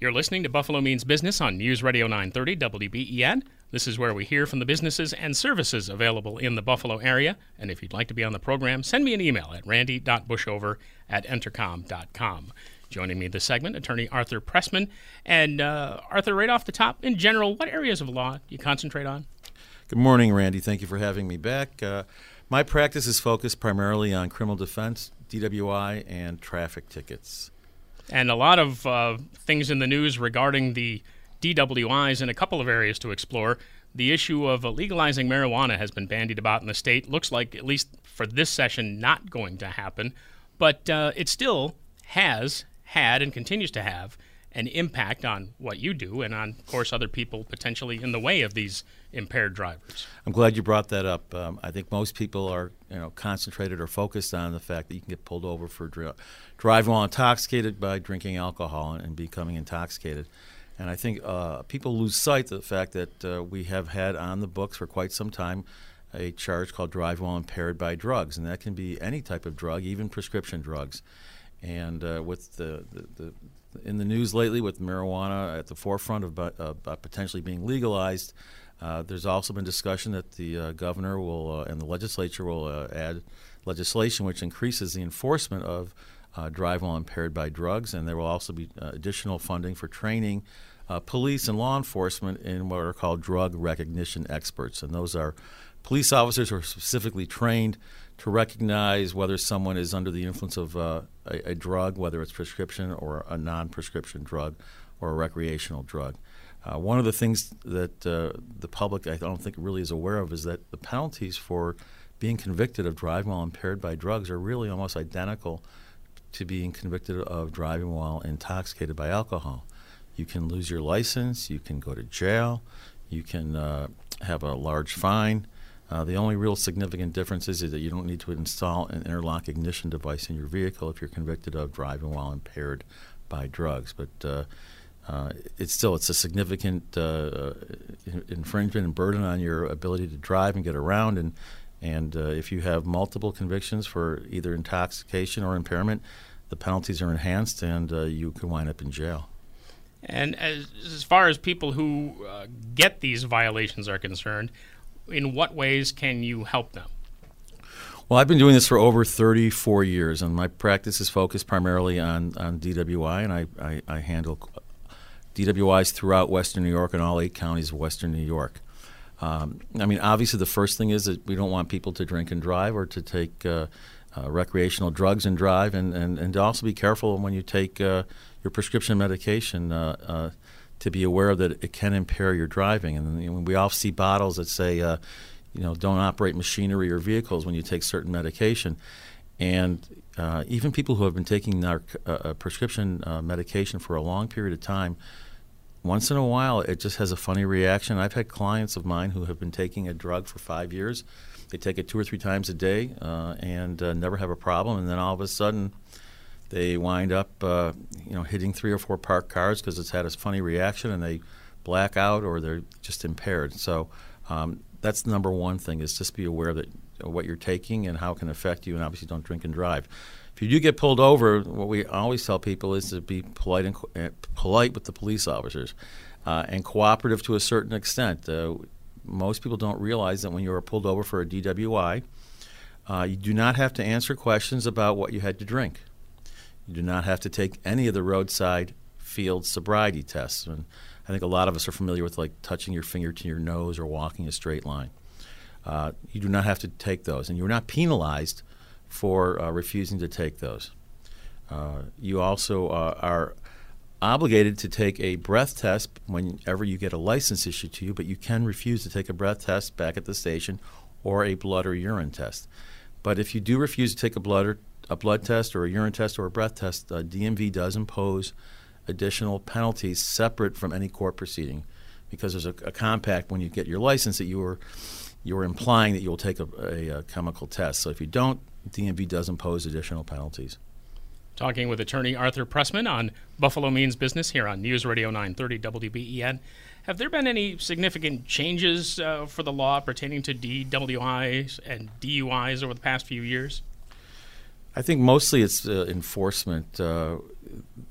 You're listening to Buffalo Means Business on News Radio 930 WBEN. This is where we hear from the businesses and services available in the Buffalo area. And if you'd like to be on the program, send me an email at randy.bushover at entercom.com. Joining me this segment, attorney Arthur Pressman. And uh, Arthur, right off the top, in general, what areas of law do you concentrate on? Good morning, Randy. Thank you for having me back. Uh, my practice is focused primarily on criminal defense, DWI, and traffic tickets and a lot of uh, things in the news regarding the DWIs in a couple of areas to explore. The issue of legalizing marijuana has been bandied about in the state. Looks like, at least for this session, not going to happen. But uh, it still has had and continues to have an impact on what you do and on, of course, other people potentially in the way of these impaired drivers. I'm glad you brought that up. Um, I think most people are, you know, concentrated or focused on the fact that you can get pulled over for dri- driving while intoxicated by drinking alcohol and, and becoming intoxicated. And I think uh, people lose sight of the fact that uh, we have had on the books for quite some time a charge called drive while impaired by drugs, and that can be any type of drug, even prescription drugs. And uh, with the, the, the, in the news lately with marijuana at the forefront of uh, potentially being legalized. Uh, there's also been discussion that the uh, governor will uh, and the legislature will uh, add legislation which increases the enforcement of drive while impaired by drugs, and there will also be additional funding for training police and law enforcement in what are called drug recognition experts, and those are police officers who are specifically trained to recognize whether someone is under the influence of uh, a, a, drug, whether it's prescription or a non prescription drug or a recreational drug. Uh, one of the things that uh, the public, I don't think, really is aware of is that the penalties for being convicted of driving while impaired by drugs are really almost identical to being convicted of driving while intoxicated by alcohol. You can lose your license, you can go to jail, you can uh, have a large fine. Uh, the only real significant difference is, that you don't need to install an interlock ignition device in your vehicle if you're convicted of driving while impaired by drugs. But uh, uh, it's still it's a significant uh, infringement and burden on your ability to drive and get around. And and uh, if you have multiple convictions for either intoxication or impairment, the penalties are enhanced, and uh, you can wind up in jail. And as, as far as people who get these violations are concerned, in what ways can you help them? Well, I've been doing this for over 34 years, and my practice is focused primarily on, on DWI, and I, I, I handle DWIs throughout Western New York and all eight counties of Western New York. Um, I mean, obviously, the first thing is that we don't want people to drink and drive or to take uh, uh, recreational drugs and drive, and, and, and also be careful when you take uh, your prescription medication uh, uh, to be aware that it can impair your driving. And you know, we all see bottles that say, uh, you know, don't operate machinery or vehicles when you take certain medication. And uh, even people who have been taking uh, prescription uh, medication for a long period of time, once in a while it just has a funny reaction. I've had clients of mine who have been taking a drug for five years. They take it two or three times a day uh, and uh, never have a problem. And then all of a sudden, they wind up, uh, you know, hitting three or four parked cars because it's had a funny reaction, and they black out or they're just impaired. So um, that's the number one thing: is just be aware that what you're taking and how it can affect you, and obviously don't drink and drive. If you do get pulled over, what we always tell people is to be polite and uh, polite with the police officers, uh, and cooperative to a certain extent. Uh, most people don't realize that when you are pulled over for a DWI, uh, you do not have to answer questions about what you had to drink. You do not have to take any of the roadside field sobriety tests. And I think a lot of us are familiar with like touching your finger to your nose or walking a straight line. Uh, you do not have to take those, and you're not penalized for uh, refusing to take those. Uh, you also uh, are obligated to take a breath test whenever you get a license issued to you, but you can refuse to take a breath test back at the station or a blood or urine test. But if you do refuse to take a blood or a blood test or a urine test or a breath test, uh, DMV does impose additional penalties separate from any court proceeding, because there's a, a compact when you get your license that you are you were implying that you will take a, a, a chemical test. So if you don't, DMV does impose additional penalties. Talking with attorney Arthur Pressman on Buffalo Means Business here on News Radio 930 WBEN. Have there been any significant changes uh, for the law pertaining to DWIs and DUIs over the past few years? I think mostly it's uh, enforcement. Uh,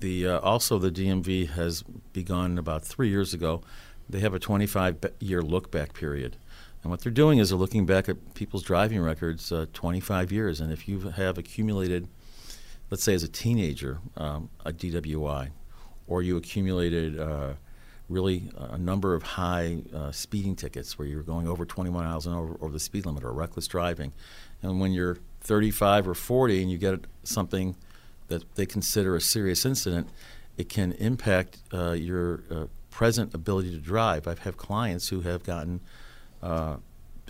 the uh, also the DMV has begun about three years ago. They have a 25-year look-back period, and what they're doing is they're looking back at people's driving records uh, 25 years, and if you have accumulated, let's say as a teenager, um, a DWI, or you accumulated uh, really a number of high uh, speeding tickets where you're going over 21 miles an hour over the speed limit or reckless driving. And when you're 35 or 40 and you get something that they consider a serious incident, it can impact uh, your uh, present ability to drive. I've had clients who have gotten uh,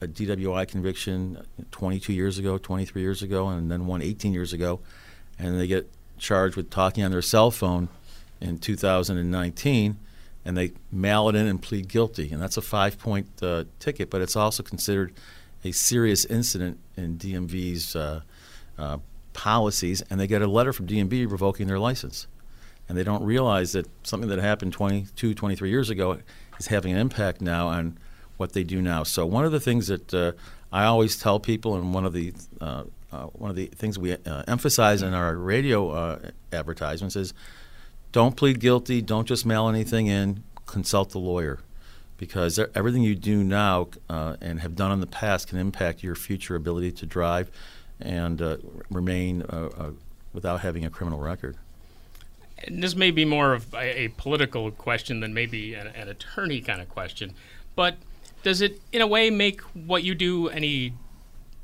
a DWI conviction 22 years ago, 23 years ago, and then one 18 years ago, and they get charged with talking on their cell phone in 2019 and they mail it in and plead guilty. And that's a five point uh, ticket, but it's also considered a serious incident in DMV's uh, uh, policies. And they get a letter from DMV revoking their license. And they don't realize that something that happened 22, 23 years ago is having an impact now on what they do now. So, one of the things that uh, I always tell people, and one of the uh, uh, one of the things we emphasize in our radio advertisements is don't plead guilty. Don't just mail anything in. Consult the lawyer because everything you do now uh, and have done in the past can impact your future ability to drive and uh, remain uh, uh without having a criminal record. And this may be more of a, a political question than maybe an, an, attorney kind of question, but does it, in a way, make what you do any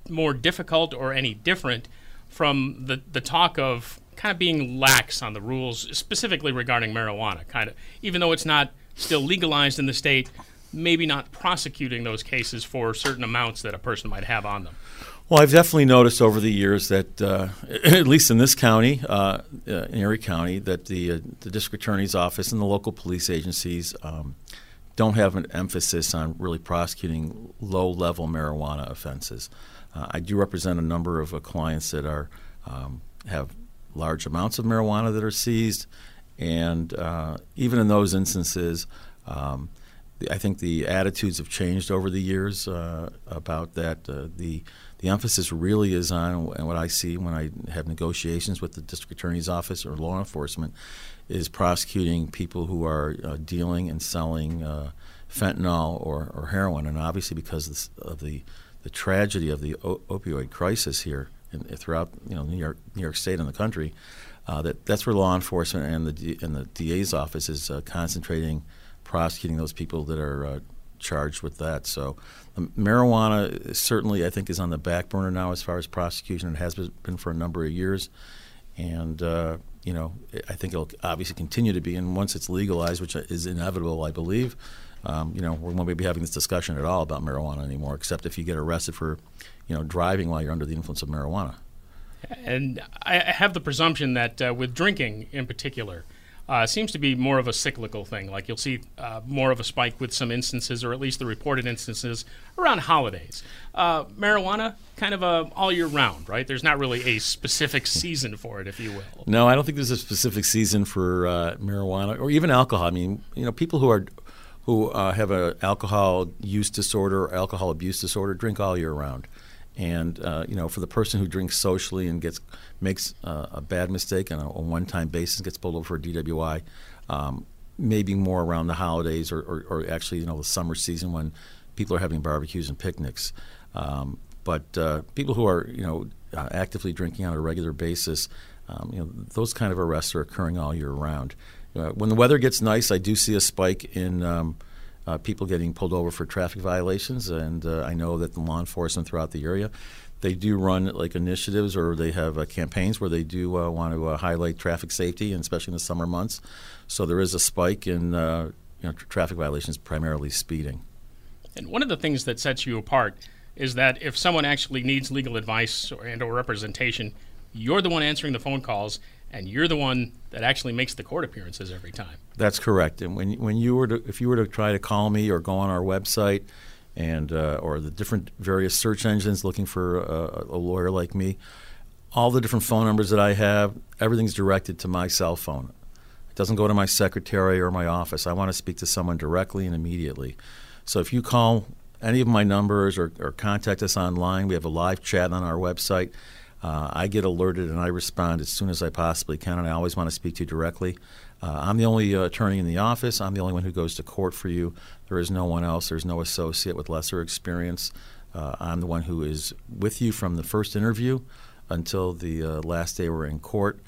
more difficult or any different from the, the talk of kind of being lax on the rules, specifically regarding marijuana. Kind of, even though it's not still legalized in the state, maybe not prosecuting those cases for certain amounts that a person might have on them. Well, I've definitely noticed over the years that, uh, at least in this county, uh, uh, in Erie County, that the uh, the district attorney's office and the local police agencies um, don't have an emphasis on really prosecuting low-level marijuana offenses. Uh, I do represent a number of uh, clients that are um, have large amounts of marijuana that are seized. And uh, even in those instances, um, I think the attitudes have changed over the years uh, about that. Uh, the the emphasis really is on, and what I see when I have negotiations with the district attorney's office or law enforcement, is prosecuting people who are uh, dealing and selling uh, fentanyl or, or heroin. And obviously, because of the the tragedy of the opioid crisis here, in, throughout you know New York, New York State and the country. Uh, that that's where law enforcement and the and the DA's office is uh, concentrating, prosecuting those people that are uh, charged with that. So, um, marijuana certainly I think is on the back burner now as far as prosecution. It has been for a number of years, and uh, you know I think it'll obviously continue to be. And once it's legalized, which is inevitable, I believe. Um, you know, we won't be having this discussion at all about marijuana anymore, except if you get arrested for you know, driving while you're under the influence of marijuana. And I have the presumption that uh, with drinking in particular, uh, seems to be more of a cyclical thing. Like you'll see uh, more of a spike with some instances, or at least the reported instances, around holidays. Uh, marijuana, kind of a all year round, right? There's not really a specific season for it, if you will. No, I don't think there's a specific season for uh, marijuana or even alcohol. I mean, you know, people who are who uh, have an alcohol use disorder or alcohol abuse disorder drink all year round. And uh, you know, for the person who drinks socially and gets makes uh, a bad mistake on a, a, one-time basis, gets pulled over for a DWI, um, maybe more around the holidays or, or, or, actually, you know, the summer season when people are having barbecues and picnics. Um, but uh, people who are, you know, uh, actively drinking on a regular basis, um, you know, those kind of arrests are occurring all year round. Uh, when the weather gets nice, I do see a spike in um, uh, people getting pulled over for traffic violations, and uh, I know that the law enforcement throughout the area they do run like initiatives or they have uh, campaigns where they do uh, want to uh, highlight traffic safety, and especially in the summer months. So there is a spike in uh, you know, traffic violations, primarily speeding. And one of the things that sets you apart is that if someone actually needs legal advice or, and or representation, you're the one answering the phone calls and you're the one that actually makes the court appearances every time. That's correct. And when when you were to, if you were to try to call me or go on our website, and uh, or the different various search engines looking for a, a lawyer like me, all the different phone numbers that I have, everything's directed to my cell phone. It doesn't go to my secretary or my office. I want to speak to someone directly and immediately. So if you call any of my numbers or, or contact us online, we have a live chat on our website. Uh, I get alerted and I respond as soon as I possibly can, and I always want to speak to you directly. Uh, I'm the only uh, attorney in the office. I'm the only one who goes to court for you. There is no one else. There's no associate with lesser experience. Uh, I'm the one who is with you from the first interview until the uh, last day we're in court.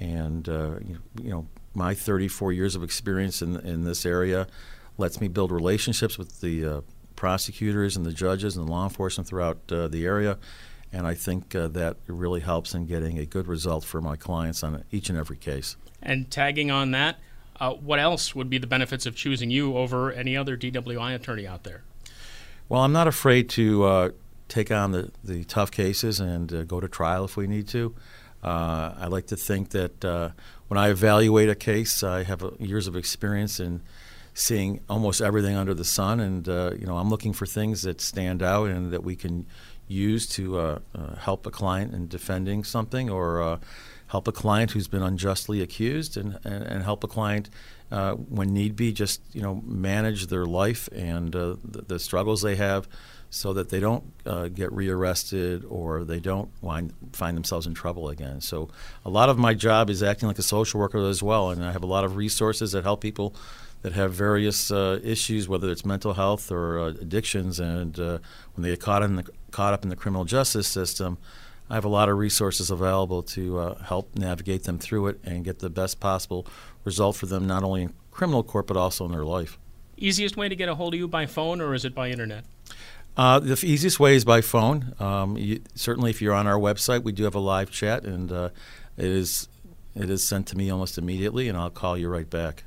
And, uh, you, know, my 34 years of experience in, in this area lets me build relationships with the prosecutors and the judges and the law enforcement throughout the area and I think uh, that really helps in getting a good result for my clients on each and every case. And tagging on that, uh, what else would be the benefits of choosing you over any other DWI attorney out there? Well, I'm not afraid to uh, take on the, the tough cases and uh, go to trial if we need to. Uh, I like to think that uh, when I evaluate a case, I have years of experience in seeing almost everything under the sun, and you know I'm looking for things that stand out and that we can use to uh, uh, help a client in defending something or uh, help a client who's been unjustly accused and, and, and help a client uh, when need be just you know manage their life and uh, the, the, struggles they have so that they don't uh, get rearrested or they don't wind, find themselves in trouble again. So a lot of my job is acting like a social worker as well, and I have a lot of resources that help people that have various uh, issues, whether it's mental health or uh, addictions, and uh, when they get caught in the, caught up in the criminal justice system, I have a lot of resources available to uh, help navigate them through it and get the best possible result for them, not only in criminal court but also in their life. Easiest way to get a hold of you by phone, or is it by internet? Uh, the easiest way is by phone. Um, you, certainly, if you're on our website, we do have a live chat, and uh, it is it is sent to me almost immediately, and I'll call you right back.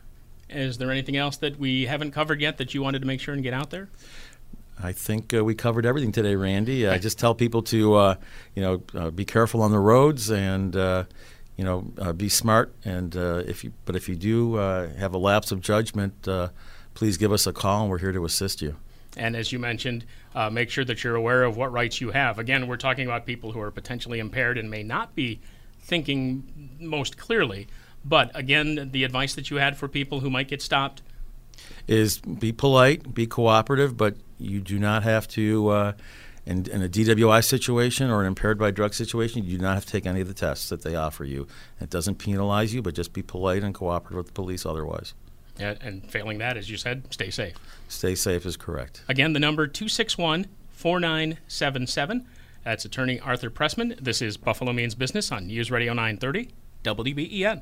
Is there anything else that we haven't covered yet that you wanted to make sure and get out there? I think uh, we covered everything today, Randy. I just tell people to, uh, you know, uh, be careful on the roads and, uh, you know, uh, be smart. And uh, if you, but if you do have a lapse of judgment, please give us a call, and we're here to assist you. And as you mentioned, make sure that you're aware of what rights you have. Again, we're talking about people who are potentially impaired and may not be thinking most clearly. But again, the advice that you had for people who might get stopped is be polite, be cooperative, but you do not have to. Uh, in, in, a DWI situation or an impaired by drug situation, you do not have to take any of the tests that they offer you. It doesn't penalize you, but just be polite and cooperative with the police otherwise. Yeah, and failing that, as you said, stay safe. Stay safe is correct. Again, the number 261 4977. That's attorney Arthur Pressman. This is Buffalo Means Business on News Radio 930, WBEN.